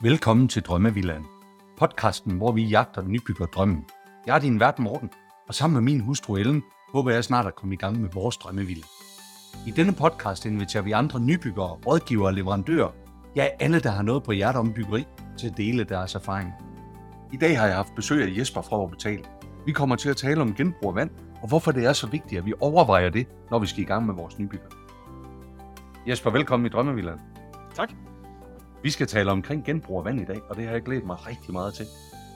Velkommen til Drømmevillaen. Podcasten, hvor vi jagter nybygger drømmen. Jeg er din vært Morten, og sammen med min hustru Ellen, håber jeg snart at komme i gang med vores drømmevilla. I denne podcast inviterer vi andre nybyggere, rådgivere og leverandører, ja alle, der har noget på hjertet om byggeri, til at dele deres erfaring. I dag har jeg haft besøg af Jesper fra Orbital. Vi kommer til at tale om genbrug af vand, og hvorfor det er så vigtigt, at vi overvejer det, når vi skal i gang med vores nybygger. Jesper, velkommen i Drømmevillaen. Tak. Vi skal tale omkring genbrug af vand i dag, og det har jeg glædet mig rigtig meget til.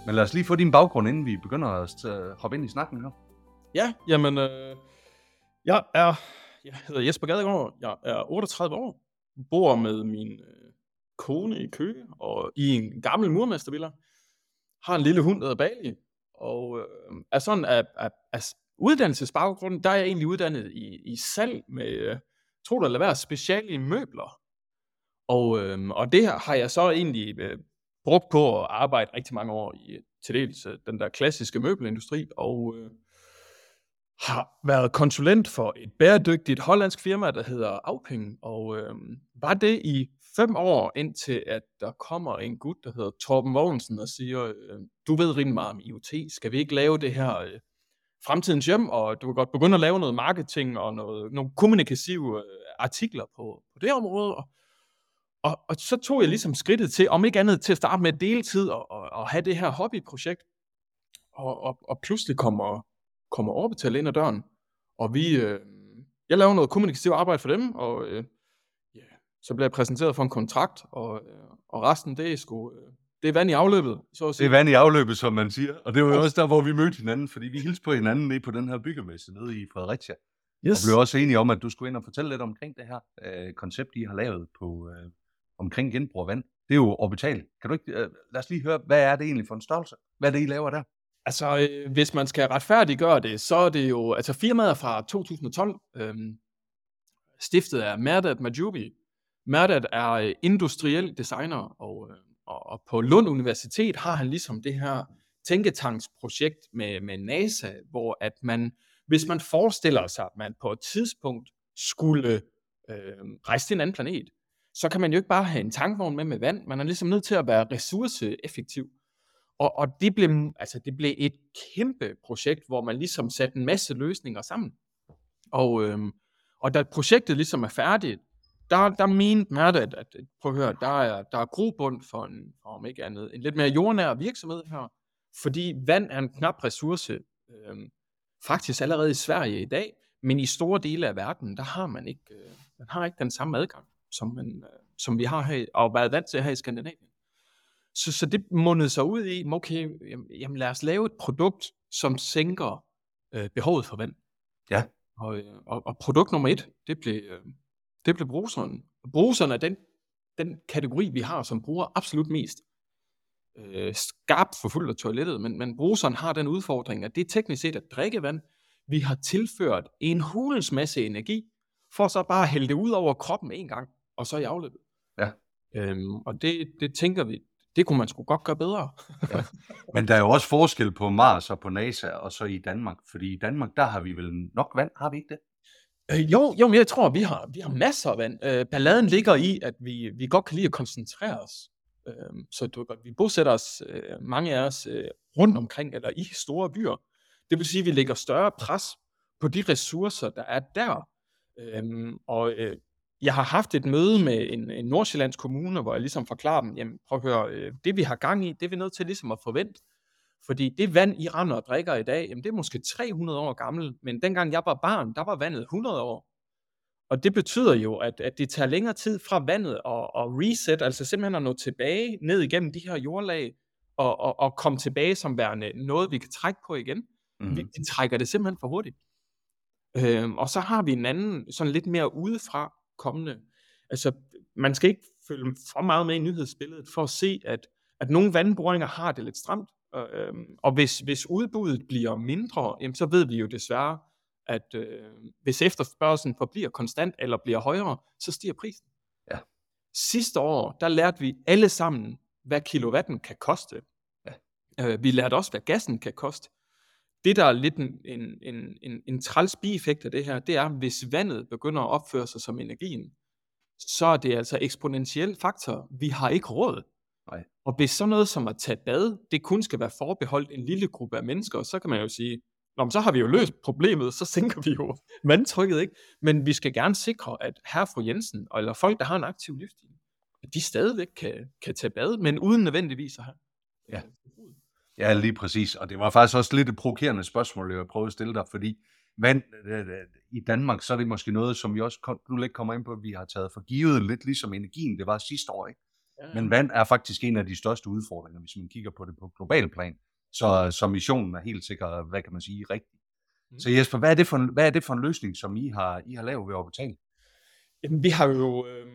Men lad os lige få din baggrund, inden vi begynder at øh, hoppe ind i snakken her. Ja, jamen, øh, jeg er, jeg hedder Jesper Gadegaard, jeg er 38 år, bor med min øh, kone i Køge, og i en gammel murmestervilla, har en lille hund, der hedder Bali, og øh, er sådan, af, af, af uddannelsesbaggrunden, der er jeg egentlig uddannet i, i salg med, øh, tro det eller være, special i møbler. Og, øh, og det har jeg så egentlig øh, brugt på at arbejde rigtig mange år i til dels øh, den der klassiske møbelindustri, og øh, har været konsulent for et bæredygtigt hollandsk firma, der hedder Auping, og øh, var det i fem år, indtil at der kommer en gut, der hedder Torben Vognsen, og siger, øh, du ved rimelig meget om IoT, skal vi ikke lave det her øh, fremtidens hjem, og du kan godt begynde at lave noget marketing og noget, nogle kommunikative øh, artikler på, på det område, og, og, og så tog jeg ligesom skridtet til, om ikke andet til at starte med deltid og, og, og have det her hobbyprojekt, og, og, og pludselig kommer, kommer Orbital ind ad døren, og vi, øh, jeg laver noget kommunikativt arbejde for dem, og øh, ja, så bliver jeg præsenteret for en kontrakt, og, øh, og resten, det er sgu, øh, det er vand i afløbet, så at Det er vand i afløbet, som man siger. Og det var jo også der, hvor vi mødte hinanden, fordi vi hilste på hinanden nede på den her byggemesse nede i Fredericia. Yes. Og blev også enige om, at du skulle ind og fortælle lidt omkring det her øh, koncept, I har lavet på øh, omkring genbrug af vand. Det er jo orbital. Kan du ikke, øh, lad os lige høre, hvad er det egentlig for en størrelse? Hvad er det, I laver der? Altså, øh, hvis man skal retfærdiggøre det, så er det jo, altså firmaet er fra 2012, øh, stiftet af Merdad Majubi. Merdad er øh, industriel designer, og, øh, og, og på Lund Universitet har han ligesom det her tænketanksprojekt med, med NASA, hvor at man, hvis man forestiller sig, at man på et tidspunkt skulle øh, rejse til en anden planet, så kan man jo ikke bare have en tankvogn med med vand. Man er ligesom nødt til at være ressourceeffektiv. Og, og det, blev, altså det blev et kæmpe projekt, hvor man ligesom satte en masse løsninger sammen. Og, øhm, og da projektet ligesom er færdigt, der, der mente Mærte, at, at prøv at høre, der er, der er grobund for en, om ikke andet, en lidt mere jordnær virksomhed her. Fordi vand er en knap ressource, øhm, faktisk allerede i Sverige i dag, men i store dele af verden, der har man ikke, øh, man har ikke den samme adgang, som, man, øh, som vi har her, og været vant til her i Skandinavien. Så, så det mundede sig ud i, okay, jamen, lad os lave et produkt, som sænker øh, behovet for vand. Ja. Og, øh, og, og produkt nummer et, det blev, øh, det blev bruseren. Bruseren er den, den kategori, vi har, som bruger absolut mest øh, skarpt for fuldt af toilettet, men, men bruseren har den udfordring, at det er teknisk set at drikkevand, vi har tilført en hulens masse energi, for så bare at hælde det ud over kroppen en gang, og så i afløbet. Ja. Øhm, og det, det tænker vi, det kunne man sgu godt gøre bedre. Ja. Men der er jo også forskel på Mars og på NASA, og så i Danmark. Fordi i Danmark, der har vi vel nok vand, har vi ikke det? Øh, jo, jo, men jeg tror, vi har, vi har masser af vand. Øh, balladen ligger i, at vi, vi godt kan lide at koncentrere os. Øh, så du, vi bosætter os, øh, mange af os, øh, rundt omkring, eller i store byer. Det vil sige, at vi lægger større pres på de ressourcer, der er der. Øh, og øh, jeg har haft et møde med en, en Nordsjællands kommune, hvor jeg ligesom forklarer dem, jamen prøv at høre, øh, det vi har gang i, det er vi nødt til ligesom at forvente. Fordi det vand, I render og drikker i dag, jamen det er måske 300 år gammelt, men dengang jeg var barn, der var vandet 100 år. Og det betyder jo, at, at det tager længere tid fra vandet at, at reset, altså simpelthen at nå tilbage ned igennem de her jordlag, og, og, og komme tilbage som værende noget, vi kan trække på igen. Mm. Vi, vi trækker det simpelthen for hurtigt. Øhm, og så har vi en anden, sådan lidt mere udefra kommende. Altså, man skal ikke følge for meget med i nyhedsbilledet for at se, at, at nogle vandboringer har det lidt stramt, og, øhm, og hvis, hvis udbuddet bliver mindre, jamen, så ved vi jo desværre, at øh, hvis efterspørgselen forbliver konstant eller bliver højere, så stiger prisen. Ja. Sidste år, der lærte vi alle sammen, hvad kilowatten kan koste. Ja. Øh, vi lærte også, hvad gassen kan koste. Det, der er lidt en, en, en, en, en træls bieffekt af det her, det er, hvis vandet begynder at opføre sig som energien, så er det altså eksponentiel faktor. Vi har ikke råd. Nej. Og hvis sådan noget som at tage bad, det kun skal være forbeholdt en lille gruppe af mennesker, så kan man jo sige, Nå, men så har vi jo løst problemet, så sænker vi jo vandtrykket, ikke? Men vi skal gerne sikre, at herre fru Jensen, eller folk, der har en aktiv livsstil, at de stadigvæk kan, kan tage bad, men uden nødvendigvis at have. Ja. Ja, lige præcis. Og det var faktisk også lidt et provokerende spørgsmål, jeg prøvede at stille dig, fordi vand øh, øh, i Danmark, så er det måske noget, som vi også nu lidt kommer ind på, at vi har taget for givet, lidt ligesom energien, det var sidste år, ikke? Ja. Men vand er faktisk en af de største udfordringer, hvis man kigger på det på global plan. Så, så missionen er helt sikkert, hvad kan man sige, rigtig. Mm. Så Jesper, hvad er, det for en, hvad er det for en løsning, som I har, I har lavet ved Orbital? Jamen, vi har jo øh,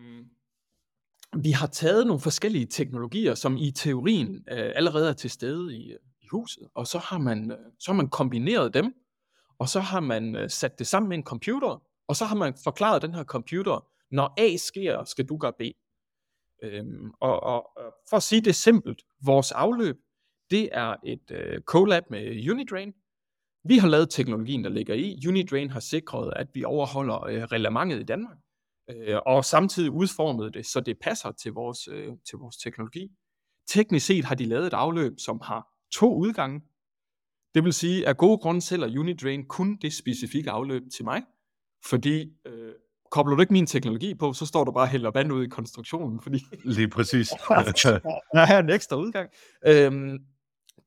vi har taget nogle forskellige teknologier, som i teorien øh, allerede er til stede i, i huset, og så har man øh, så har man kombineret dem, og så har man øh, sat det sammen med en computer, og så har man forklaret den her computer, når A sker, skal du gøre B. Øhm, og, og, og for at sige det simpelt, vores afløb, det er et øh, collab med Unidrain. Vi har lavet teknologien, der ligger i. Unidrain har sikret, at vi overholder øh, reglementet i Danmark, øh, og samtidig udformet det, så det passer til vores, øh, til vores teknologi. Teknisk set har de lavet et afløb, som har to udgange. Det vil sige, at gode grunde sælger Unidrain kun det specifikke afløb til mig, fordi øh, kobler du ikke min teknologi på, så står du bare og hælder vand ud i konstruktionen, fordi Lige præcis. der er en ekstra udgang. Øhm,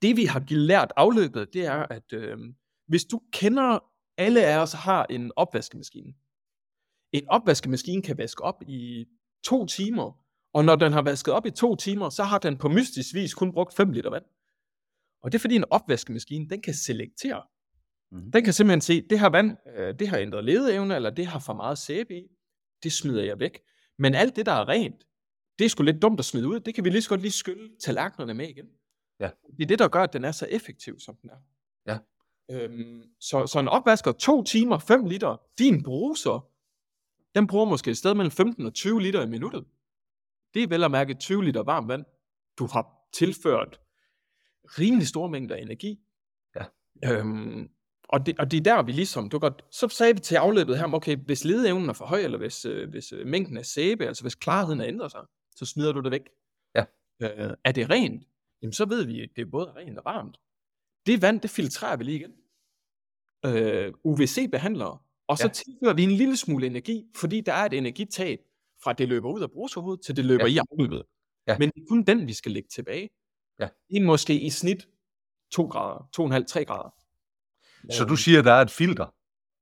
det vi har lært afløbet, det er, at øhm, hvis du kender, alle af os har en opvaskemaskine. En opvaskemaskine kan vaske op i to timer, og når den har vasket op i to timer, så har den på mystisk vis kun brugt 5 liter vand. Og det er fordi en opvaskemaskine, den kan selektere. Mhm. Den kan simpelthen se, det her vand, øh, det har ændret ledeevne, eller det har for meget sæbe i. Det smider jeg væk. Men alt det, der er rent, det er sgu lidt dumt at smide ud. Det kan vi lige så godt lige skylle tallerkenerne med igen. Ja. Det er det, der gør, at den er så effektiv, som den er. Ja. Øhm, så, så en opvasker, to timer, 5 liter, din bruser, den bruger måske et sted mellem 15 og 20 liter i minuttet. Det er vel at mærke 20 liter varmt vand, du har tilført rimelig store mængder energi. Ja. Øhm, og, det, og det er der, vi ligesom, du godt, så sagde vi til afløbet her, okay, hvis ledeevnen er for høj, eller hvis, øh, hvis øh, mængden af sæbe, altså hvis klarheden ændrer sig, så smider du det væk. Ja. Øh, er det rent? Jamen så ved vi, at det er både rent og varmt. Det vand, det filtrerer vi lige igen. Øh, UVC-behandlere, og så Ja. tilfører vi en lille smule energi, fordi der er et energitab fra det løber ud af brugsforhovedet, til det løber Ja. i afløbet. Ja. Men det er kun den, vi skal lægge tilbage. Ja. Er måske i snit 2 grader, 2,5-3 grader. Så du siger, der er et filter,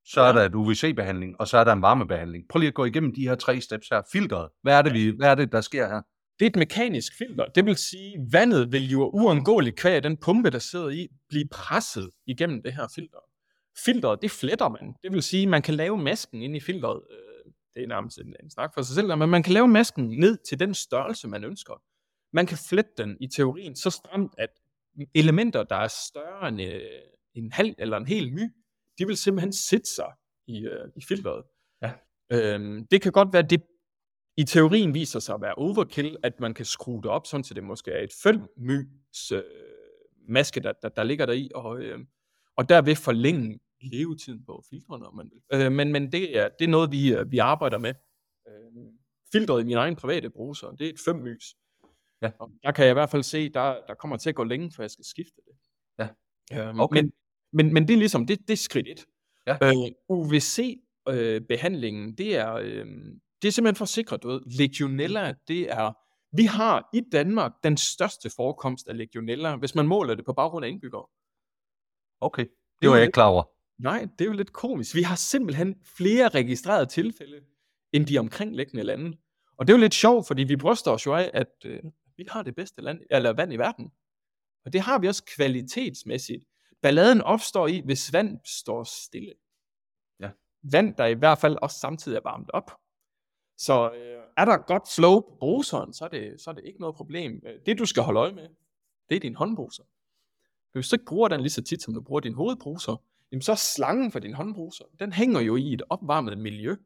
så er Ja. der et UVC-behandling, og så er der en varmebehandling. Prøv lige at gå igennem de her tre steps her. Filteret, hvad er det, vi, hvad er det der sker her? Det er et mekanisk filter. Det vil sige, at vandet vil jo uundgåeligt kvæg den pumpe, der sidder i, blive presset igennem det her filter. Filteret, det fletter man. Det vil sige, at man kan lave masken ind i filteret. Øh, Det er nærmest en, en snak for sig selv, men man kan lave masken ned til den størrelse, man ønsker. Man kan flette den i teorien så stramt, at elementer, der er større end øh, en halv eller en hel my, de vil simpelthen sætte sig i, øh, i filteret. Ja. Øhm, det kan godt være, at det i teorien viser sig at være overkill, at man kan skrue det op, sådan så det måske er et 5 mys øh, maske, der, der, der ligger der i, og, øh, og derved forlænge levetiden på filtrene, om man vil. Øh, men men det, er, det er noget, vi, øh, vi arbejder med. Øh, filtret i min egen private bruser, det er et 5 mys. Ja. Og der kan jeg i hvert fald se, der, der kommer til at gå længe, før jeg skal skifte det. Ja. Øhm, Okay. men, men, men det er ligesom, det, det er skridt et. Ja. Øh, UVC-behandlingen, det er, øh, det er simpelthen for sikre, du ved, legionella, det er, vi har i Danmark den største forekomst af legionella, hvis man måler det på baggrund af indbyggere. Okay, det var jeg ikke klar over. Nej, det er jo lidt komisk. Vi har simpelthen flere registrerede tilfælde, end de omkringliggende lande. Og det er jo lidt sjovt, fordi vi bryster os jo af, at øh, vi har det bedste land, eller vand i verden. Og det har vi også kvalitetsmæssigt. Balladen opstår i, hvis vand står stille. Ja. Vand, der i hvert fald også samtidig er varmet op. Så øh, er der godt flow på bruseren, så er, det, så er det ikke noget problem. Øh, Det du skal holde øje med, det er din håndbruser. Hvis du ikke bruger den lige så tit, som du bruger din hovedbruser, jamen så er slangen for din håndbruser, den hænger jo i et opvarmet miljø.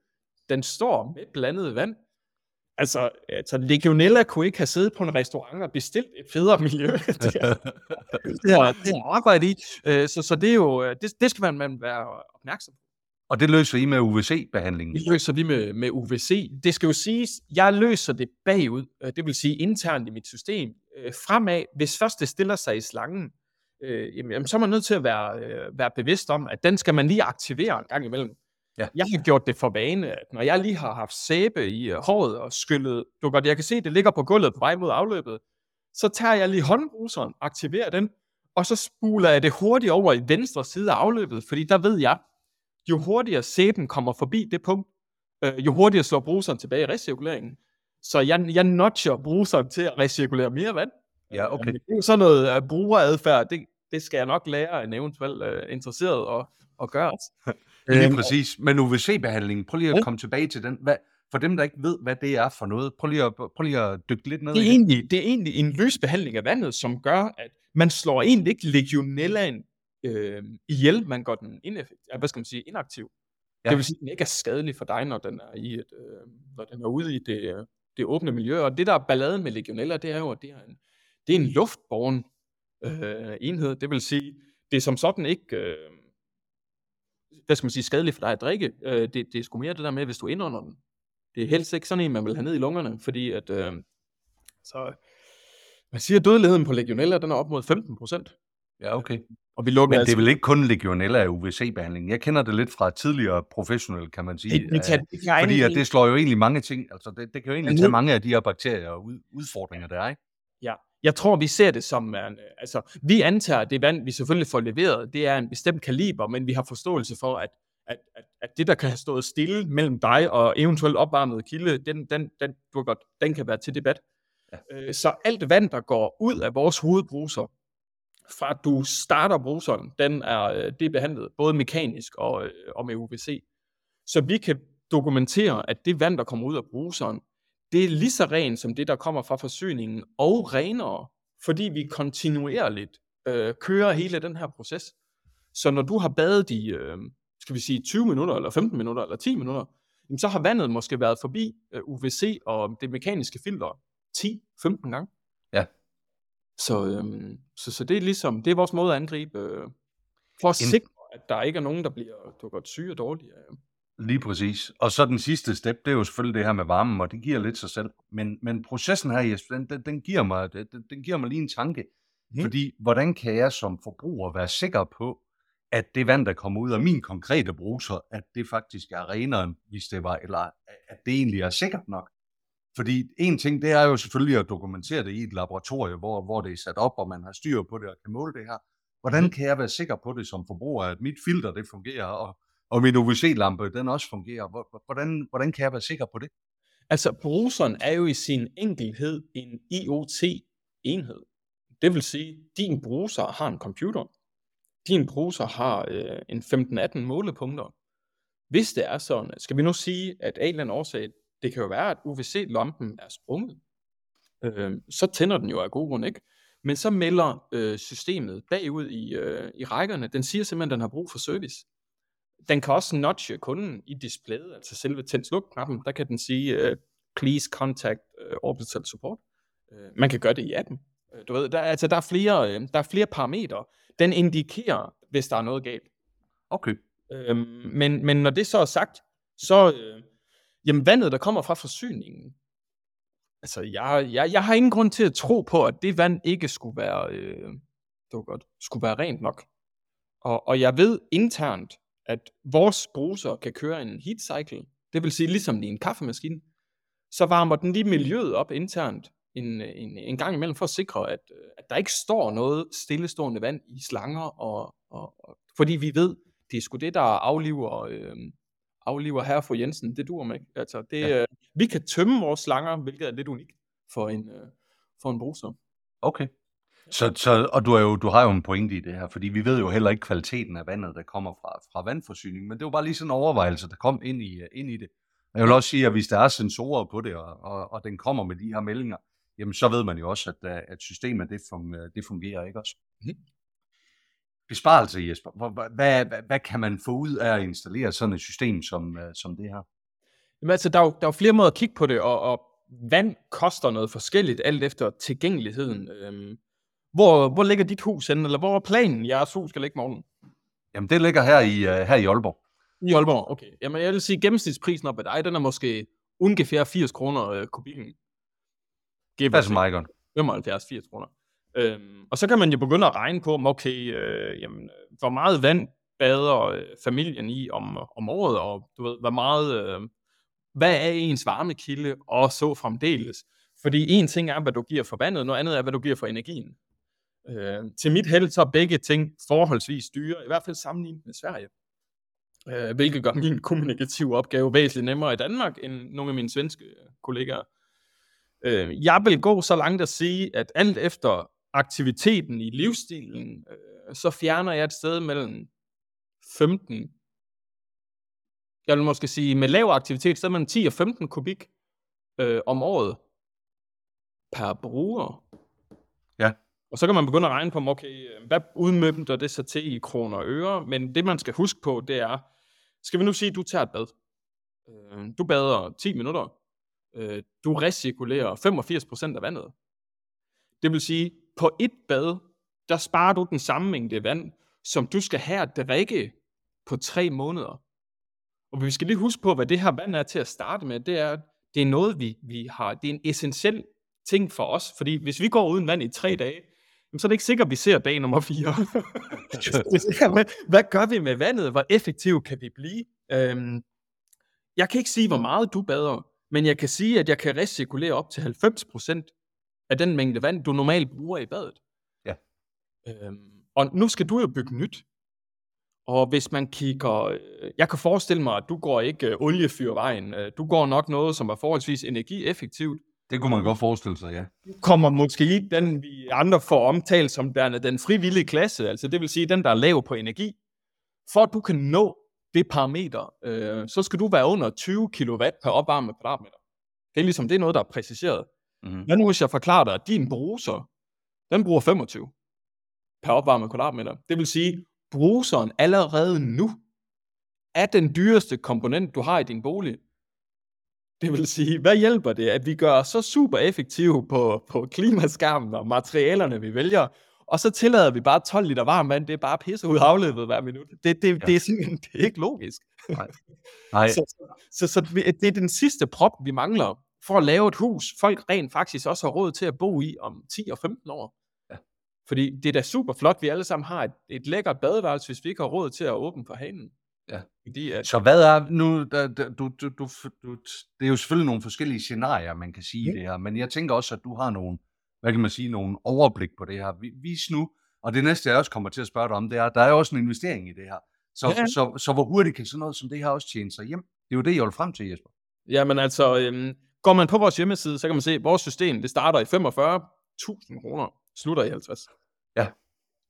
Den står med blandet vand. Altså, altså Legionella kunne ikke have siddet på en restaurant og bestilt et federe miljø. det, er, det, er, det er arbejde i. Øh, Så, så det er jo, øh, det, det skal man, man være opmærksom på. Og det løser I med UVC-behandlingen? Det løser vi med, med UVC. Det skal jo siges, jeg løser det bagud, øh, det vil sige internt i mit system. Fremad, hvis først det stiller sig i slangen, øh, jamen, så er man nødt til at være, øh, være bevidst om, at den skal man lige aktivere en gang imellem. Ja. Jeg har gjort det for vane, at når jeg lige har haft sæbe i uh, håret og skyllet, du godt, jeg kan se, det ligger på gulvet på vej mod afløbet, så tager jeg lige håndbruseren, aktiverer den, og så spuler jeg det hurtigt over i venstre side af afløbet, fordi der ved jeg, jo hurtigere sæben kommer forbi det punkt, øh, jo hurtigere slår bruseren tilbage i recirkuleringen. Så jeg, jeg notcher bruseren til at recirkulere mere vand. Ja, okay. Det er sådan noget uh, brugeradfærd, det, det skal jeg nok lære en eventuelt uh, interesseret at, at gøre. Lige øhm, præcis. Men UVC-behandlingen, prøv lige at ja. komme tilbage til den. Hvad, for dem, der ikke ved, hvad det er for noget, prøv lige at, prøv lige at dykke lidt ned det er i det. Egentlig, det er egentlig en løs behandling af vandet, som gør, at man slår egentlig ikke legionellaen øh, ihjel, man går den ineffektiv, hvad skal man sige, inaktiv. Ja. Det vil sige, at den ikke er skadelig for dig, når den er, i et, øh, når den er ude i det, det åbne miljø. Og det, der er balladen med legionella, det er jo, at det er en, det er en luftborgen øh, enhed. Det vil sige, det er som sådan ikke... Øh, hvad skal man sige, skadeligt for dig at drikke. Øh, det, det er sgu mere det der med, hvis du indånder den. Det er helst ikke sådan en, man vil have ned i lungerne, fordi at, øh, så, man siger, at dødeligheden på legionella, den er op mod 15 procent. Ja, okay. Og vi lukker Men altså... det er vel ikke kun legionella af UVC-behandling. Jeg kender det lidt fra tidligere professionel, kan man sige. Det, det kan, det kan fordi at det slår jo egentlig mange ting. Altså, det, det kan jo egentlig tage mange af de her bakterier og udfordringer, der er, ikke? Ja, jeg tror, vi ser det som, en, altså, vi antager, at det vand, vi selvfølgelig får leveret, det er en bestemt kaliber, men vi har forståelse for, at, at, at, at det, der kan have stået stille mellem dig og eventuelt opvarmet kilde, den, den, den, du godt, den kan være til debat. Ja. Øh, så alt vand, der går ud af vores hovedbruser, fra at du starter bruseren, den er, øh, det er behandlet både mekanisk og, øh, og med UVC. Så vi kan dokumentere, at det vand, der kommer ud af bruseren, det er lige så rent som det, der kommer fra forsyningen, og renere, fordi vi kontinuerligt øh, kører hele den her proces. Så når du har badet i, øh, skal vi sige, 20 minutter, eller 15 minutter, eller 10 minutter, jamen så har vandet måske været forbi øh, UVC og det mekaniske filter 10-15 gange. Ja. Så, øh, så, så det er ligesom, det er vores måde at angribe, øh, for at en... sikre, at der ikke er nogen, der bliver du godt syge og dårlige af, Lige præcis. Og så den sidste step, det er jo selvfølgelig det her med varmen, og det giver lidt sig selv. Men, men processen her, Jesper, den, den, den, giver mig, den, den giver mig lige en tanke. Mm. Fordi, hvordan kan jeg som forbruger være sikker på, at det vand, der kommer ud af min konkrete bruser, at det faktisk er renere, hvis det var, eller at det egentlig er sikkert nok. Fordi en ting, det er jo selvfølgelig at dokumentere det i et laboratorium, hvor, hvor det er sat op, og man har styr på det og kan måle det her. Hvordan mm. kan jeg være sikker på det som forbruger, at mit filter det fungerer, og og min UVC-lampe, den også fungerer. Hvordan, hvordan kan jeg være sikker på det? Altså, bruseren er jo i sin enkelhed en IoT-enhed. Det vil sige, at din bruser har en computer. Din bruser har øh, en 15-18 målepunkter. Hvis det er sådan, skal vi nu sige, at af en eller anden årsag, det kan jo være, at UVC-lampen er sprunget. Øh, så tænder den jo af god grund ikke. Men så melder øh, systemet bagud i, øh, i rækkerne, den siger simpelthen, at den har brug for service. Den kan også notche kunden i displayet, altså selve tænd sluk knappen der kan den sige, uh, please contact uh, orbital support. Uh, man kan gøre det i appen. Uh, du ved, der, altså, der, er flere, uh, der er flere parametre. Den indikerer, hvis der er noget galt. Okay. Uh, men, men når det så er sagt, så, uh, jamen vandet, der kommer fra forsyningen, altså jeg, jeg, jeg har ingen grund til at tro på, at det vand ikke skulle være, uh, det var godt, skulle være rent nok. Og, og jeg ved internt, at vores bruser kan køre en heat cycle, det vil sige ligesom i en kaffemaskine, så varmer den lige miljøet op internt en, en, en gang imellem for at sikre, at, at der ikke står noget stillestående vand i slanger, og, og, og fordi vi ved, det er sgu det, der afliver, øh, afliver herre for Jensen, det dur mig Altså, det, ja. øh, vi kan tømme vores slanger, hvilket er lidt unikt for en, øh, for en bruser. Okay. Så, så, og du, er jo, du har jo en pointe i det her, fordi vi ved jo heller ikke kvaliteten af vandet, der kommer fra, fra vandforsyningen, men det var bare lige sådan en overvejelse, der kom ind i, ind i det. Jeg vil også sige, at hvis der er sensorer på det, og, og, og den kommer med de her meldinger, jamen så ved man jo også, at, at systemet det, fungerer, det fungerer ikke også. Mm. Besparelse, Jesper. Hvad, hvad, hvad, hvad kan man få ud af at installere sådan et system som, som det her? Jamen altså, der er, jo, der er jo flere måder at kigge på det, og, og vand koster noget forskelligt, alt efter tilgængeligheden. Øhm, hvor, hvor ligger dit hus henne, eller hvor er planen, jeres hus skal ligge morgen? Jamen, det ligger her i, uh, her i Aalborg. I Aalborg, okay. Jamen, jeg vil sige, gennemsnitsprisen op ad dig, den er måske ungefær 80 kroner øh, kubikken. Det er meget godt. 75-80 kroner. Øhm, og så kan man jo begynde at regne på, om, okay, øh, jamen, hvor meget vand bader øh, familien i om, om året, og du ved, hvor meget, øh, hvad er ens varmekilde, og så fremdeles. Fordi en ting er, hvad du giver for vandet, noget andet er, hvad du giver for energien. Øh, til mit held, så er begge ting forholdsvis dyre, i hvert fald sammenlignet med Sverige. Øh, hvilket gør min kommunikative opgave væsentligt nemmere i Danmark, end nogle af mine svenske kollegaer. Øh, jeg vil gå så langt at sige, at alt efter aktiviteten i livsstilen, øh, så fjerner jeg et sted mellem 15, jeg vil måske sige med lav aktivitet, så mellem 10 og 15 kubik øh, om året per bruger. Og så kan man begynde at regne på, okay, øh, hvad udmøbter det så til i kroner og øre? Men det, man skal huske på, det er, skal vi nu sige, at du tager et bad. Øh, du bader 10 minutter. Øh, du recirkulerer 85% af vandet. Det vil sige, på et bad, der sparer du den samme mængde vand, som du skal have at drikke på tre måneder. Og vi skal lige huske på, hvad det her vand er til at starte med, det er, det er noget, vi, vi har, det er en essentiel ting for os, fordi hvis vi går uden vand i tre dage, så er det ikke sikkert, at vi ser dag nummer fire. hvad, hvad gør vi med vandet? Hvor effektiv kan vi blive? Øhm, jeg kan ikke sige, hvor meget du bader, men jeg kan sige, at jeg kan recirkulere op til 90% af den mængde vand, du normalt bruger i badet. Ja. Øhm, og nu skal du jo bygge nyt. Og hvis man kigger, øh, jeg kan forestille mig, at du går ikke øh, oliefyrvejen. Øh, du går nok noget, som er forholdsvis energieffektivt. Det kunne man godt forestille sig, ja. Kommer måske i den, vi andre får omtalt som den, den frivillige klasse, altså det vil sige den, der er lav på energi. For at du kan nå det parameter, øh, så skal du være under 20 kW per opvarmet kvadratmeter. Det er ligesom, det er noget, der er præciseret. Mm. Men nu hvis jeg forklarer dig, at din bruser, den bruger 25 per opvarmet kvadratmeter. Det vil sige, bruseren allerede nu er den dyreste komponent, du har i din bolig. Det vil sige, hvad hjælper det, at vi gør så super effektive på, på klimaskærmen og materialerne, vi vælger, og så tillader vi bare 12 liter varm vand, det er bare pisse ud afløbet hver minut. Det, det, ja. det, er, simpelthen, det er ikke logisk. Nej. Nej. så, så, så det er den sidste prop, vi mangler for at lave et hus, folk rent faktisk også har råd til at bo i om 10 og 15 år. Fordi det er da super flot, vi alle sammen har et, et lækkert badeværelse, hvis vi ikke har råd til at åbne for hanen. Ja. Fordi, at... Så hvad er nu, der, der, du, du, du, du, det er jo selvfølgelig nogle forskellige scenarier, man kan sige mm. det her, men jeg tænker også, at du har nogle, hvad kan man sige, nogle overblik på det her. Vis nu, og det næste, jeg også kommer til at spørge dig om, det er, der er jo også en investering i det her. Så, ja. så, så, så hvor hurtigt kan sådan noget som det her også tjene sig hjem? Det er jo det, jeg vil frem til, Jesper. Jamen altså, øhm, går man på vores hjemmeside, så kan man se, at vores system, det starter i 45.000 kroner, slutter i 50. Ja.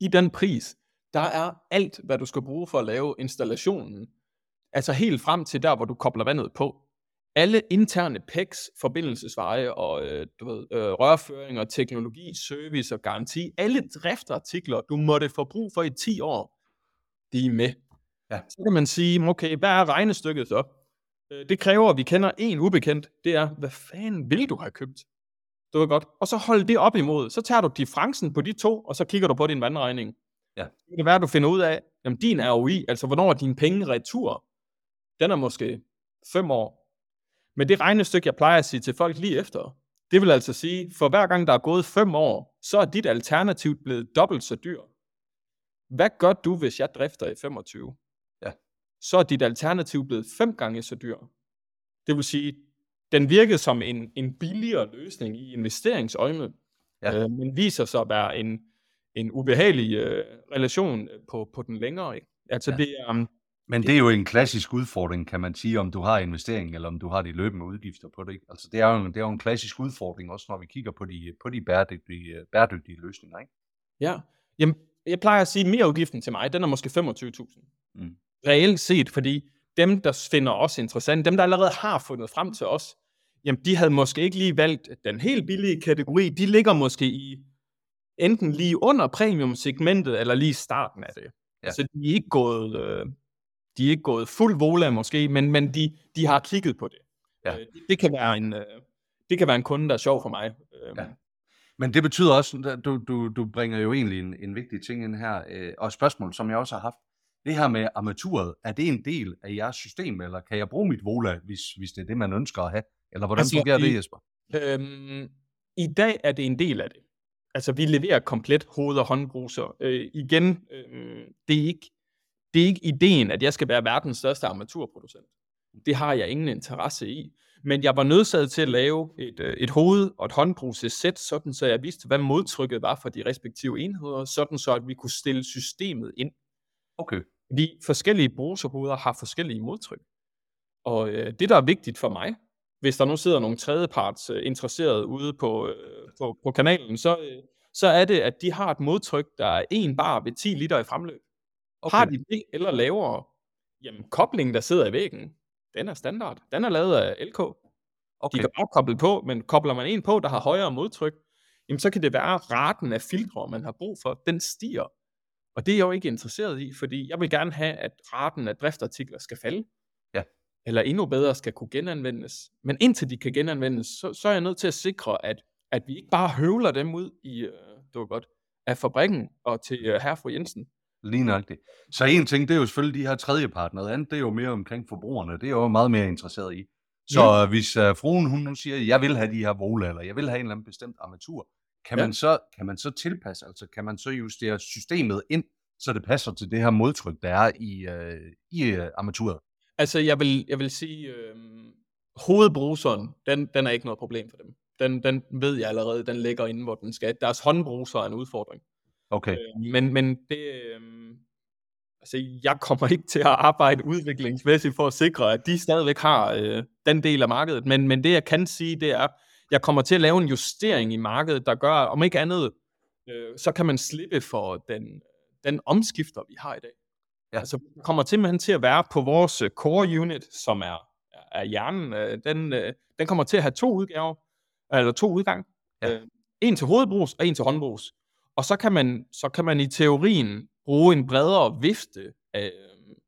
I den pris, der er alt, hvad du skal bruge for at lave installationen. Altså helt frem til der, hvor du kobler vandet på. Alle interne PEX, forbindelsesveje og øh, du ved, øh, rørføring og teknologi, service og garanti, alle driftartikler, du måtte få brug for i 10 år, de er med. Ja. Så kan man sige, okay, hvad er regnestykket så? Øh, det kræver, at vi kender en ubekendt. Det er, hvad fanden vil du have købt? Det var godt. Og så hold det op imod. Så tager du differencen på de to, og så kigger du på din vandregning. Ja. Det kan være, at du finder ud af, at din ROI, altså hvornår er dine penge retur, den er måske 5 år. Men det regnestykke, jeg plejer at sige til folk lige efter, det vil altså sige, for hver gang der er gået 5 år, så er dit alternativ blevet dobbelt så dyr. Hvad gør du, hvis jeg drifter i 25? Ja. Så er dit alternativ blevet 5 gange så dyr. Det vil sige, den virkede som en, en billigere løsning i investeringsøjne, ja. øh, men viser sig at være en, en ubehagelig øh, relation på, på den længere. Ikke? Altså ja. det er, um, men det er jo en klassisk udfordring, kan man sige, om du har investering, eller om du har de løbende udgifter på det. Ikke? Altså det er, jo, det er jo en klassisk udfordring, også når vi kigger på de, på de bæredygtige, bæredygtige løsninger. Ikke? Ja, Jamen, jeg plejer at sige, at mere udgiften til mig, den er måske 25.000. Mm. Reelt set, fordi dem, der finder os interessant, dem, der allerede har fundet frem til os, jamen de havde måske ikke lige valgt den helt billige kategori. De ligger måske i enten lige under premium-segmentet, eller lige starten af det. Ja. Så de er ikke gået, øh, de er ikke gået fuld vola måske, men, men de, de har kigget på det. Ja. Øh, det, det, kan være en, øh, det kan være en kunde, der er sjov for mig. Øh, ja. Men det betyder også, du, du, du bringer jo egentlig en, en vigtig ting ind her, øh, og et spørgsmål, som jeg også har haft det her med armaturet, er det en del af jeres system, eller kan jeg bruge mit Vola, hvis, hvis det er det, man ønsker at have? Eller hvordan Altså, fungerer det, i- Jesper? Øhm, I dag er det en del af det. Altså, vi leverer komplet hoved- og håndbruser. Øh, igen, øh, det, er ikke, det er ikke ideen, at jeg skal være verdens største armaturproducent. Det har jeg ingen interesse i. Men jeg var nødsaget til at lave et, øh, et hoved- og et håndbrusesæt, sådan så jeg vidste, hvad modtrykket var for de respektive enheder, sådan så at vi kunne stille systemet ind. Okay. Fordi forskellige bruserhoveder har forskellige modtryk. Og øh, det, der er vigtigt for mig, hvis der nu sidder nogle tredjeparts øh, interesserede ude på, øh, på, på kanalen, så, øh, så er det, at de har et modtryk, der er 1 bar ved 10 liter i fremløb. Okay. Har de det eller lavere, jamen koblingen, der sidder i væggen, den er standard. Den er lavet af LK. Okay. De kan bare koble på, men kobler man en på, der har højere modtryk, jamen så kan det være, at raten af filtre, man har brug for, den stiger. Og det er jeg jo ikke interesseret i, fordi jeg vil gerne have, at raten af driftartikler skal falde. Eller endnu bedre skal kunne genanvendes. Men indtil de kan genanvendes, så, så er jeg nødt til at sikre, at, at vi ikke bare høvler dem ud i, øh, det var godt, af fabrikken og til øh, herre fru Jensen. Lige nok det. Så en ting, det er jo selvfølgelig de her tredjepart. Noget andet, det er jo mere omkring forbrugerne. Det er jeg jo meget mere interesseret i. Så Ja. ja. hvis uh, fruen hun nu siger, jeg vil have de her Vola, eller jeg vil have en eller anden bestemt armatur, kan, Ja. man så, kan man så tilpasse, altså kan man så justere systemet ind, så det passer til det her modtryk, der er i, uh, i uh, armaturet? Altså, jeg vil, jeg vil sige, øh, hovedbruseren, den, den er ikke noget problem for dem. Den, den ved jeg allerede, den ligger inde, hvor den skal. Deres håndbruser er en udfordring. Okay. Øh, men, men det, øh, altså, jeg kommer ikke til at arbejde udviklingsmæssigt for at sikre, at de stadigvæk har øh, den del af markedet. Men, men det, jeg kan sige, det er, jeg kommer til at lave en justering i markedet, der gør, om ikke andet, øh, så kan man slippe for den, den omskifter, vi har i dag. Ja. Altså, kommer simpelthen til at være på vores øh, core unit, som er, er hjernen. Øh, den, øh, den kommer til at have to udgaver, eller to udgang. Ja. En til hovedbrus og en til håndbrus. Og så kan man, så kan man i teorien bruge en bredere vifte af,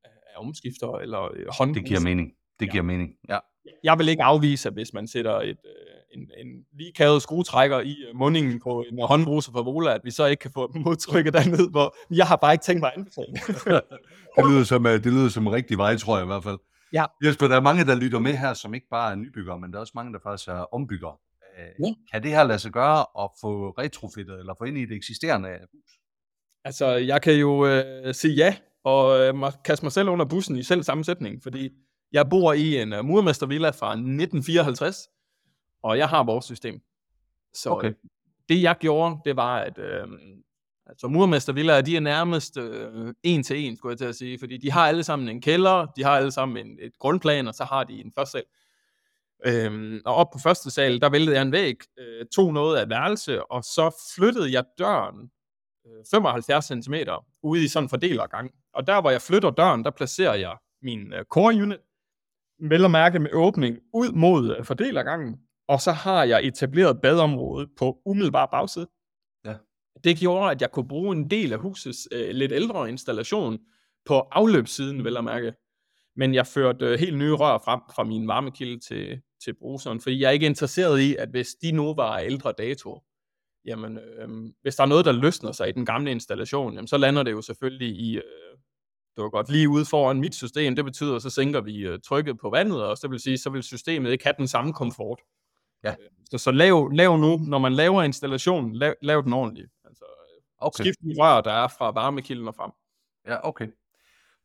af omskifter eller håndbrus. Det giver mening. Det Ja. giver mening, ja. Jeg vil ikke afvise, at hvis man sætter et, øh, en, en lige kavet skruetrækker i øh, mundingen på en håndbruser fra Vola, at vi så ikke kan få modtrykket derned, hvor jeg har bare ikke tænkt mig at anbefale det. Lyder som, øh, det lyder som en rigtig vej, tror jeg i hvert fald. Ja. Jesper, der er mange, der lytter med her, som ikke bare er nybyggere, men der er også mange, der faktisk er ombyggere. Ja. Kan det her lade sig gøre at få retrofittet eller få ind i det eksisterende hus? Altså, jeg kan jo øh, sige ja, og øh, kaste mig selv under bussen i selv sammensætning, fordi jeg bor i en uh, murmestervilla fra 1954, og jeg har vores system. Så Okay. okay. det jeg gjorde, det var, at øh, altså murmestervillaer, de er nærmest øh, en til en, skulle jeg til at sige, fordi de har alle sammen en kælder, de har alle sammen en, et grundplan, og så har de en første sal. Øhm, og op på første sal, der væltede jeg en væg, øh, tog noget af et værelse, og så flyttede jeg døren øh, 75 cm ude i sådan en fordelergang. Og der, hvor jeg flytter døren, der placerer jeg min øh, core unit, vel at mærke med åbning ud mod øh, fordelergangen, og så har jeg etableret badeområde på umiddelbar bagside. Ja. Det gjorde, at jeg kunne bruge en del af husets øh, lidt ældre installation på afløbssiden, vel at mærke. Men jeg førte øh, helt nye rør frem fra min varmekilde til, til bruseren, fordi jeg er ikke interesseret i, at hvis de nu var ældre dato, jamen, øh, hvis der er noget, der løsner sig i den gamle installation, jamen, så lander det jo selvfølgelig i, øh, det var godt, lige ude foran mit system. Det betyder, så sænker vi øh, trykket på vandet, og så vil sige, så vil systemet ikke have den samme komfort. Ja. Øh, Så, så lav, lav nu, når man laver installationen, lav, lav den ordentligt. Altså, Okay. okay. skift de rør, der er fra varmekilden og frem. Ja, okay.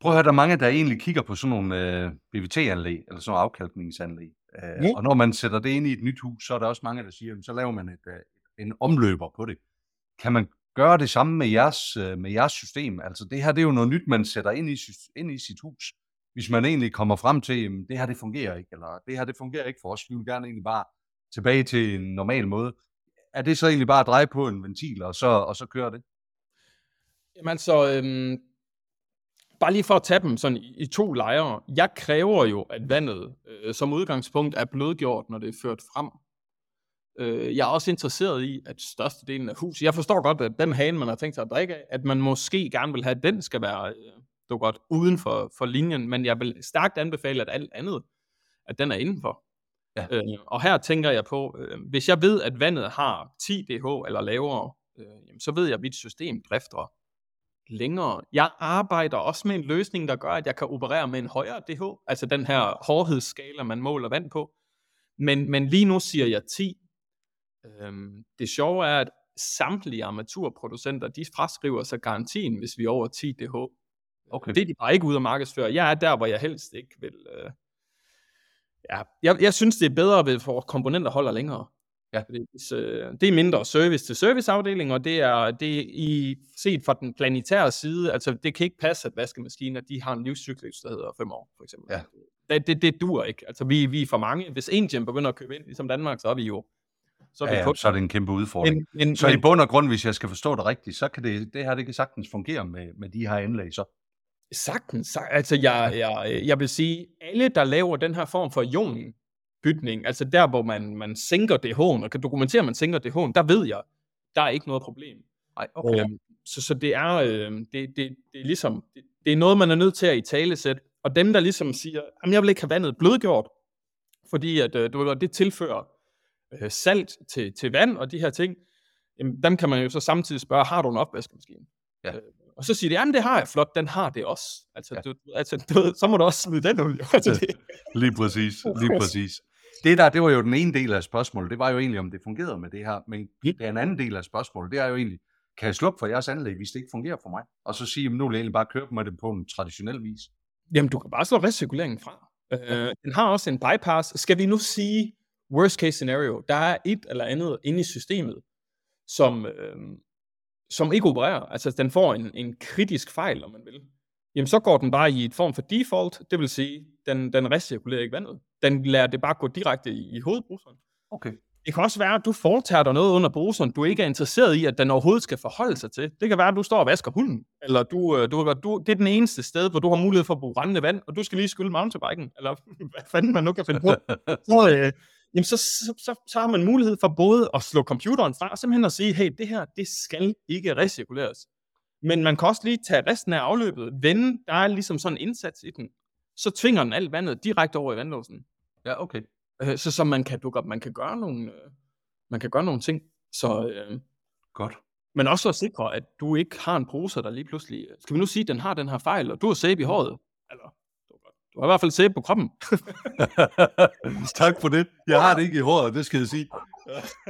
Prøv at høre, der er mange, der egentlig kigger på sådan nogle øh, BVT-anlæg, eller sådan nogle afkalkningsanlæg. Øh, Ja. Og når man sætter det ind i et nyt hus, så er der også mange, der siger, jamen, så laver man et, øh, en omløber på det. Kan man gøre det samme med jeres, øh, med jeres system? Altså det her, det er jo noget nyt, man sætter ind i, ind i sit hus. Hvis man egentlig kommer frem til, at det her, det fungerer ikke, eller det her, det fungerer ikke for os, vi vil gerne egentlig bare tilbage til en normal måde. Er det så egentlig bare at dreje på en ventil, og så, og så kører det? Jamen så, øhm, bare lige for at tage dem sådan i, i to lejre. Jeg kræver jo, at vandet øh, som udgangspunkt er blødgjort, når det er ført frem. Øh, jeg er også interesseret i, at størstedelen af huset, jeg forstår godt, at den hane, man har tænkt sig at drikke af, at man måske gerne vil have, at den skal være, øh, var godt, uden for, for linjen, men jeg vil stærkt anbefale, at alt andet, at den er indenfor. Ja. Øh, og her tænker jeg på, øh, hvis jeg ved, at vandet har 10 dH eller lavere, øh, jamen, så ved jeg, at mit system drifter længere. Jeg arbejder også med en løsning, der gør, at jeg kan operere med en højere DH, altså den her hårdhedsskala, man måler vand på. Men, men lige nu siger jeg 10. Øhm, det sjove er, at samtlige armaturproducenter, de fraskriver sig garantien, hvis vi er over 10 DH. Okay. Det er de bare ikke ude at markedsføre. Jeg er der, hvor jeg helst ikke vil... Øh, ja, jeg, jeg synes, det er bedre, ved for komponenter holder længere. Ja. Hvis, øh, det er mindre service til serviceafdelingen, og det er, det er i, set fra den planetære side, altså det kan ikke passe, at vaskemaskiner, de har en livscyklus, der hedder 5 år, for eksempel. Ja. Det, det, det dur ikke. Altså vi, vi er for mange. Hvis Indien begynder at købe ind, ligesom Danmark, så er vi jo så er vi Ja, på. så er det en kæmpe udfordring. Men, men, Så i men, bund og grund, hvis jeg skal forstå det rigtigt, så kan det, det her det kan sagtens fungere med, med de her anlæg. Så. Sagtens. sag- Altså, jeg, jeg, jeg vil sige, alle, der laver den her form for ionbytning, altså der, hvor man, man sænker DH'en, og kan dokumentere, at man sænker DH'en, der ved jeg, der er ikke noget problem. Ej, okay. Øhm, så, så det er, øh, det, det, det er ligesom, det, det er noget, man er nødt til at i tale sætte. Og dem, der ligesom siger, jamen jeg vil ikke have vandet blødgjort, fordi at, øh, det tilfører øh, salt til, til vand og de her ting, jamen, dem kan man jo så samtidig spørge, har du en opvaskemaskine? Ja. Øh, og så siger de, jamen det har jeg flot, den har det også. Altså, Ja. du, altså du, så må du også smide den ud. Altså, det, Lige præcis, lige præcis. Det der, det var jo den ene del af spørgsmålet. Det var jo egentlig, om det fungerede med det her. Men den anden del af spørgsmålet, det er jo egentlig, kan jeg slukke for jeres anlæg, hvis det ikke fungerer for mig? Og så sige, jamen nu vil jeg egentlig bare køre med det på en traditionel vis. Jamen, du kan bare slå recirkuleringen fra. Øh, den har også en bypass. Skal vi nu sige, worst case scenario, der er et eller andet inde i systemet, som, øh, som ikke opererer. Altså, den får en, en kritisk fejl, om man vil. Jamen, så går den bare i et form for default. Det vil sige, den, den recirkulerer ikke vandet. Den lader det bare gå direkte i, i hovedbruseren. Okay. Det kan også være, at du foretager dig noget under bruseren, du ikke er interesseret i, at den overhovedet skal forholde sig til. Det kan være, at du står og vasker hunden, eller du, øh, du, du, det er den eneste sted, hvor du har mulighed for at bruge rendende vand, og du skal lige skylde mountainbiken, eller hvad fanden man nu kan finde på. Så, øh, jamen så, så, så, så har man mulighed for både at slå computeren fra, og simpelthen at sige, hey, det her, det skal ikke recirkuleres. Men man kan også lige tage resten af afløbet, vende, der er ligesom sådan en indsats i den, så tvinger den alt vandet direkte over i vandlåsen. Ja, okay. Øh, så, så man kan dukke op, man kan gøre nogle, øh, man kan gøre nogle ting. Så, øh, Godt. men også at sikre, at du ikke har en bruser, der lige pludselig, skal vi nu sige, at den har den her fejl, og du har sæbe i håret, eller du har i hvert fald sæbe på kroppen. tak for det. Jeg har det ikke i håret, det skal jeg sige.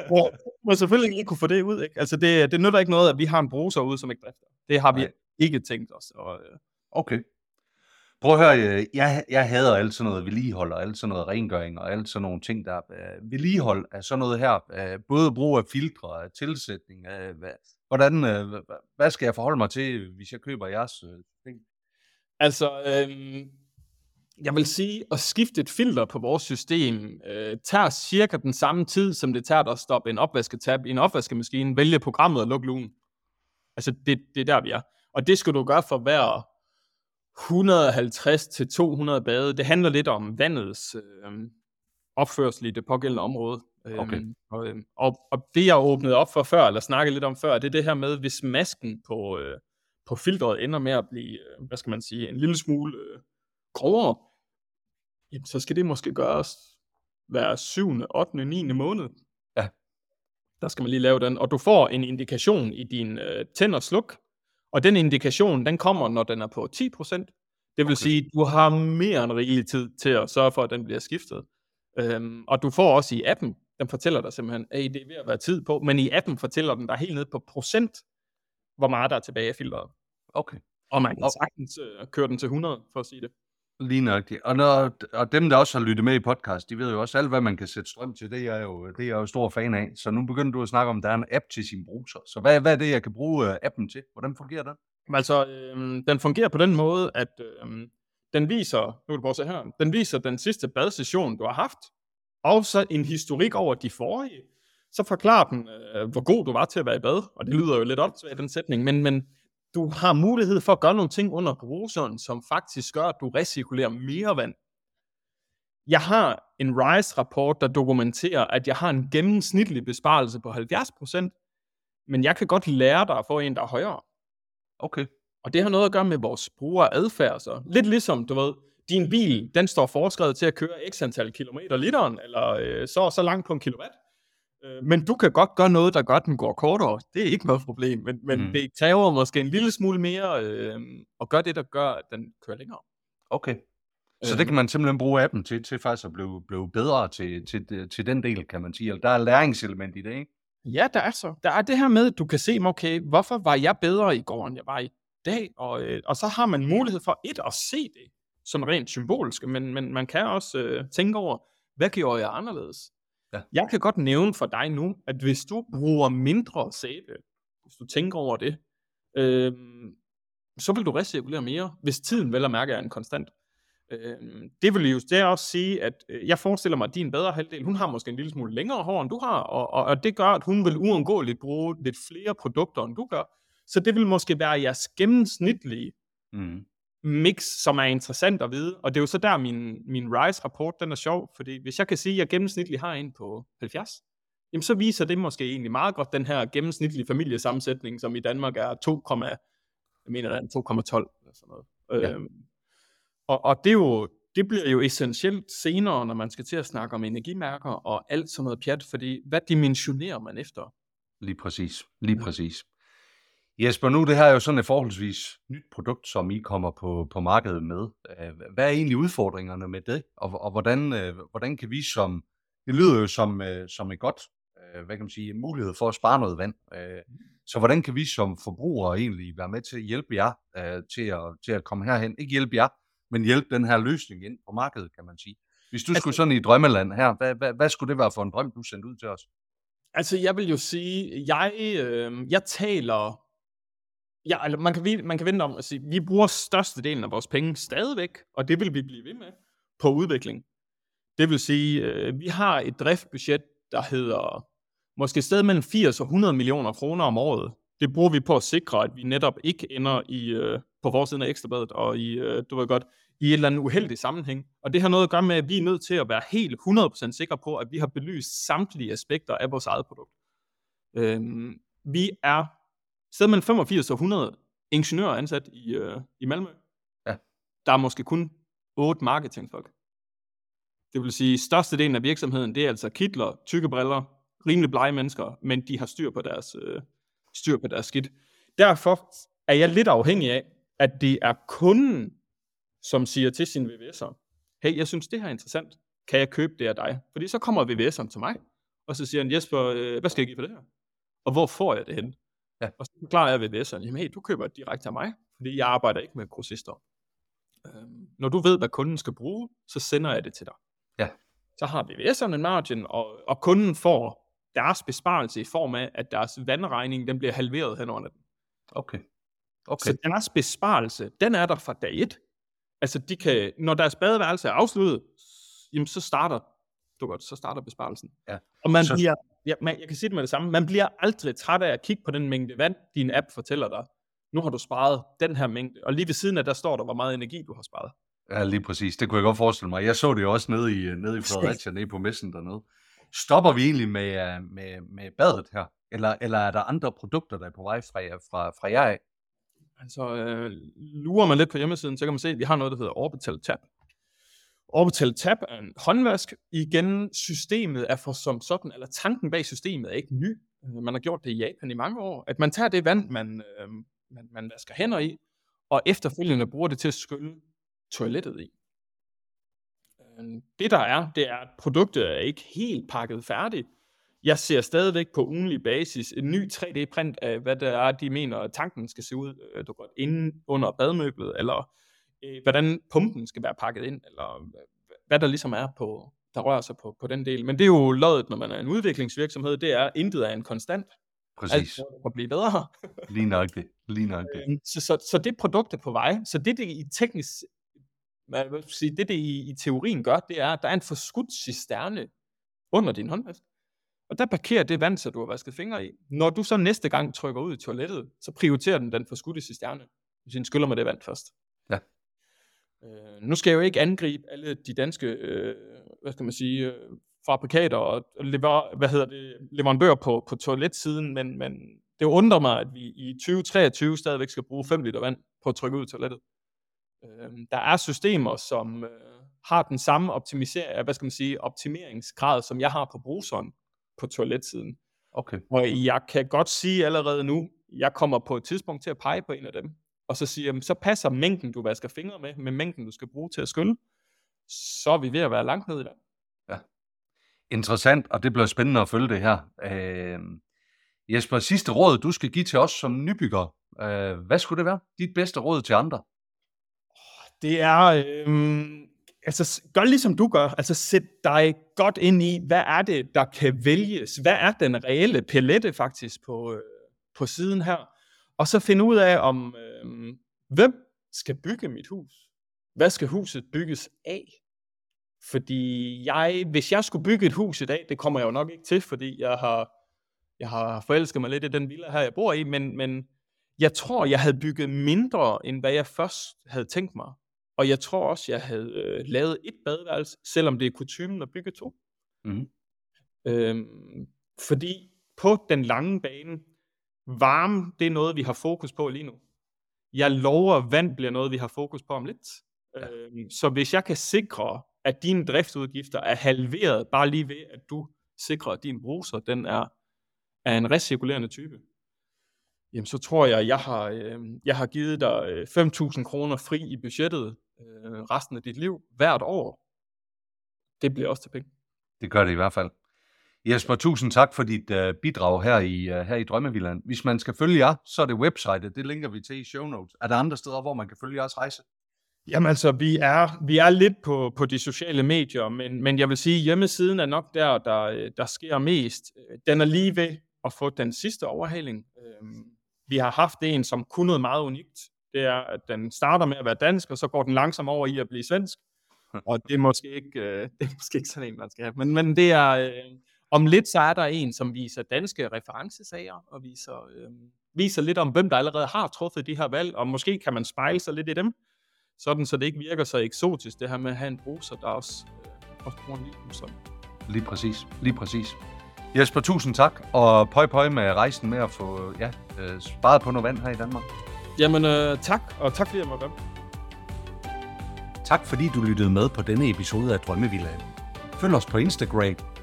Hvor man selvfølgelig ikke kunne få det ud, ikke? Altså det, det nytter ikke noget, at vi har en bruser ude, som ikke drifter. Det har vi Nej. ikke tænkt os. Og, øh, Okay. Prøv at høre, øh, jeg, jeg hader alt sådan noget vedligehold og alt sådan noget rengøring og alt sådan nogle ting, der øh, vedligehold af sådan noget her. Øh, både brug af filtre, af tilsætning, af, hvad, hvordan, øh, hvad- hvad skal jeg forholde mig til, hvis jeg køber jeres øh, ting? Altså, øh, jeg vil sige, at skifte et filter på vores system øh, tager cirka den samme tid, som det tager at stoppe en opvasketab i en opvaskemaskine, vælge programmet og lukke lugen. Altså, det, det er der, vi er. Og det skal du gøre for hver 150 til 200 bade. Det handler lidt om vandets øh, opførsel i det pågældende område. Øhm, Okay. Og, øhm, og, og det, jeg åbnede op for før, eller snakkede lidt om før, det er det her med, hvis masken på, øh, på filteret ender med at blive, øh, hvad skal man sige, en lille smule øh, grovere, jamen, så skal det måske gøres hver 7., 8., 9. måned. Ja. Der skal man lige lave den, og du får en indikation i din øh, tænd og sluk, og den indikation, den kommer, når den er på 10%. Det vil Okay. sige, at du har mere end rigelig tid til at sørge for, at den bliver skiftet. Øhm, og du får også i appen, den fortæller dig simpelthen, at det er ved at være tid på, men i appen fortæller den dig helt ned på procent, hvor meget der er tilbage af filteret. Okay. Og man kan sagtens øh, køre den til 100, for at sige det. Lige nøjagtigt. Og, når, og dem, der også har lyttet med i podcast, de ved jo også alt, hvad man kan sætte strøm til. Det er jeg jo, det er jeg jo stor fan af. Så nu begynder du at snakke om, at der er en app til sin bruser. Så hvad, hvad er det, jeg kan bruge øh, appen til? Hvordan fungerer den? Men Altså, øh, den fungerer på den måde, at øh, den viser, nu kan du prøve at se her, den viser den sidste badsession, du har haft, og så en historik over de forrige. Så forklarer den, øh, hvor god du var til at være i bad, og det lyder jo lidt op til den sætning, men, men du har mulighed for at gøre nogle ting under bruseren, som faktisk gør, at du recirkulerer mere vand. Jeg har en RISE-rapport, der dokumenterer, at jeg har en gennemsnitlig besparelse på 70%, men jeg kan godt lære dig at få en, der er højere. Okay. Og det har noget at gøre med vores brugeradfærd. Så. Lidt ligesom, du ved, din bil, den står foreskrevet til at køre x antal kilometer literen, eller øh, så og så langt på en kilowatt. Øh, men du kan godt gøre noget, der gør, at den går kortere. Det er ikke noget problem, men, men Mm. det kræver måske en lille smule mere øh, at gøre det, der gør, at den kører længere. Okay. Så Øh, det kan man simpelthen bruge appen til, til faktisk at blive, blive bedre til, til, til den del, kan man sige. Eller der er læringselement i det, ikke? Ja, der er så. Der er det her med, at du kan se, okay, hvorfor var jeg bedre i går, end jeg var i dag? Og, øh, og så har man mulighed for et at se det, sådan rent symbolisk, men, men man kan også øh, tænke over, hvad gjorde jeg anderledes? Ja. Jeg kan godt nævne for dig nu, at hvis du bruger mindre sæbe, hvis du tænker over det, øh, så vil du recirkulere mere, hvis tiden vel at mærke er en konstant. Øh, det vil jo det også sige, at øh, jeg forestiller mig, at din bedre halvdel, hun har måske en lille smule længere hår, end du har, og, og, og det gør, at hun vil uundgåeligt bruge lidt flere produkter, end du gør. Så det vil måske være jeres gennemsnitlige Mm. Mix, som er interessant at vide. Og det er jo så der, min, min RISE-rapport, den er sjov, fordi hvis jeg kan sige, at jeg gennemsnitligt har en på 70, jamen så viser det måske egentlig meget godt den her gennemsnitlige familiesammensætning, som i Danmark er 2, jeg mener, det er 2,12 eller sådan noget. Ja. Øhm, og, og det, er jo, det bliver jo essentielt senere, når man skal til at snakke om energimærker og alt sådan noget pjat, fordi hvad dimensionerer man efter? Lige præcis. Lige præcis. Jesper, nu det her er jo sådan et forholdsvis nyt produkt, som I kommer på, på markedet med. Øh, Hvad er egentlig udfordringerne med det? Og, og hvordan, øh, hvordan kan vi som, det lyder jo som, øh, som et godt, hvad kan man sige, mulighed for at spare noget vand. Øh, Så hvordan kan vi som forbrugere egentlig være med til at hjælpe jer til, at, til at komme herhen? Ikke hjælpe jer, men hjælpe den her løsning ind på markedet, kan man sige. Hvis du Altså- skulle sådan i drømmeland her, hvad, hvad, hvad skulle det være for en drøm, du sendte ud til os? Altså, jeg vil jo sige, jeg, øh, jeg taler... Ja, altså, man, kan, vi- man kan vente om at sige, vi bruger størstedelen af vores penge stadigvæk, og det vil vi blive ved med, på udvikling. Det vil sige, øh, vi har et driftbudget, der hedder måske et sted mellem 80 og 100 millioner kroner om året. Det bruger vi på at sikre, at vi netop ikke ender i, øh, på forsiden af ekstrabladet og i, øh, du ved godt, i et eller andet uheldig sammenhæng. Og det har noget at gøre med, at vi er nødt til at være helt 100% sikre på, at vi har belyst samtlige aspekter af vores eget produkt. Øhm, vi er sted mellem 85 og 100 ingeniører ansat i, øh, i Malmø. Ja. Der er måske kun 8 marketingfolk. Det vil sige, størstedelen af virksomheden, det er altså kitler, tykke briller, rimelig blege mennesker, men de har styr på deres, øh, styr på deres skidt. Derfor er jeg lidt afhængig af, at det er kunden, som siger til sin VVS'er, hey, jeg synes, det her er interessant. Kan jeg købe det af dig? Fordi så kommer VVS'eren til mig, og så siger han, Jesper, øh, hvad skal jeg give for det her? Og hvor får jeg det hen? Ja. Og så forklarer jeg VVS'eren, jamen hey, du køber direkte af mig, fordi jeg arbejder ikke med grossister. Øhm, når du ved, hvad kunden skal bruge, så sender jeg det til dig. Ja. Så har VVS'eren en margin, og, og kunden får deres besparelse i form af, at deres vandregning den bliver halveret hen over natten. Okay. Okay. Så deres besparelse, den er der fra dag et. Altså, de kan, når deres badeværelse er afsluttet, jamen, så starter, du godt, så starter besparelsen. Ja. Og man så... bliver, ja, man, jeg kan sige det med det samme, man bliver aldrig træt af at kigge på den mængde vand, din app fortæller dig. Nu har du sparet den her mængde, og lige ved siden af, der står der, hvor meget energi du har sparet. Ja, lige præcis. Det kunne jeg godt forestille mig. Jeg så det jo også nede i, nede i Fredericia, nede på messen dernede. Stopper vi egentlig med, øh, med, med badet her? Eller, eller er der andre produkter, der er på vej fra, fra, fra jer af? Altså, øh, lurer man lidt på hjemmesiden, så kan man se, at vi har noget, der hedder Orbital Tab. Orbital Tab er en håndvask. Igen, systemet er for som sådan, eller tanken bag systemet er ikke ny. Øh, man har gjort det i Japan i mange år, at man tager det vand, man, øh, man, man vasker hænder i, og efterfølgende bruger det til at skylle toilettet i. Øh, det der er, det er, at produktet er ikke helt pakket færdigt. Jeg ser stadigvæk på ugenlig basis en ny 3D-print af, hvad det er, de mener, tanken skal se ud, øh, du godt, inden under badmøblet, eller øh, hvordan pumpen skal være pakket ind, eller øh, hvad der ligesom er på, der rører sig på, på den del. Men det er jo loddet, når man er en udviklingsvirksomhed, det er, at intet er en konstant. Præcis. Alt må blive bedre. Lige nok det. Lige nok det. Øhm, Så, så, så det produkt er på vej. Så det, det i teknisk, hvad vil sige, det, det i, i teorien gør, det er, at der er en forskudt cisterne under din håndvask. Og der parkerer det vand, så du har vasket fingre i. Når du så næste gang trykker ud i toilettet, så prioriterer den den forskudte cisterne. Hvis den skyller med det vand først. Øh, nu skal jeg jo ikke angribe alle de danske, øh, hvad skal man sige, øh, fabrikater og lever, hvad hedder det, leverandører på, på toiletsiden, men, men det undrer mig, at vi i 2023 stadigvæk skal bruge 5 liter vand på at trykke ud i toilettet. Øh, der er systemer, som øh, har den samme optimisering, hvad skal man sige, optimeringsgrad, som jeg har på bruseren. på toiletsiden. Okay. Og jeg kan godt sige allerede nu, jeg kommer på et tidspunkt til at pege på en af dem, og så siger så passer mængden, du vasker fingre med, med mængden, du skal bruge til at skylle, så er vi ved at være langt ned i det. Interessant, og det bliver spændende at følge det her. Øh, Jesper, sidste råd, du skal give til os som nybyggere. Øh, hvad skulle det være? Dit bedste råd til andre? Det er, øhm, altså gør ligesom du gør, altså sæt dig godt ind i, hvad er det, der kan vælges? Hvad er den reelle palette faktisk på, øh, på siden her? Og så finde ud af, om øhm, hvem skal bygge mit hus? Hvad skal huset bygges af? Fordi jeg, hvis jeg skulle bygge et hus i dag, det kommer jeg jo nok ikke til, fordi jeg har, jeg har forelsket mig lidt i den villa her, jeg bor i, men, men jeg tror, jeg havde bygget mindre, end hvad jeg først havde tænkt mig. Og jeg tror også, jeg havde øh, lavet et badeværelse, selvom det er kutumen at bygge to. Mhm. Øhm, fordi på den lange bane, varme, det er noget, vi har fokus på lige nu. Jeg lover, vand bliver noget, vi har fokus på om lidt. Ja. Øhm, så hvis jeg kan sikre, at dine driftsudgifter er halveret, bare lige ved, at du sikrer, at din bruser, den er, er en recirkulerende type, jamen så tror jeg, jeg har, øh, jeg har givet dig øh, 5.000 kroner fri i budgettet øh, resten af dit liv, hvert år. Det bliver også til penge. Det gør det i hvert fald. Jesper, tusind tak for dit uh, bidrag her i, uh, her i Drømmevilland. Hvis man skal følge jer, så er det websitet. Det linker vi til i show notes. Er der andre steder, hvor man kan følge jeres rejse? Jamen altså, vi er, vi er lidt på, på de sociale medier, men, men jeg vil sige, hjemmesiden er nok der, der, øh, der sker mest. Øh, Den er lige ved at få den sidste overhaling. Øhm, Vi har haft en, som kunne noget meget unikt. Det er, at den starter med at være dansk, og så går den langsomt over i at blive svensk. Og det er måske ikke, øh, det er måske ikke sådan en, man skal have. Men, men det er, øh, om lidt så er der en, som viser danske referencesager, og viser, øh, viser lidt om, hvem der allerede har truffet de her valg, og måske kan man spejle sig lidt i dem, sådan så det ikke virker så eksotisk, det her med at have en bruser, der også, øh, også bruger en lille bruser. Lige præcis. Lige præcis. Jesper, tusind tak, og pøj pøj med rejsen med at få ja, øh, sparet på noget vand her i Danmark. Jamen øh, tak, og tak fordi jeg måtte være. Tak fordi du lyttede med på denne episode af Drømmevillaen. Følg os på Instagram,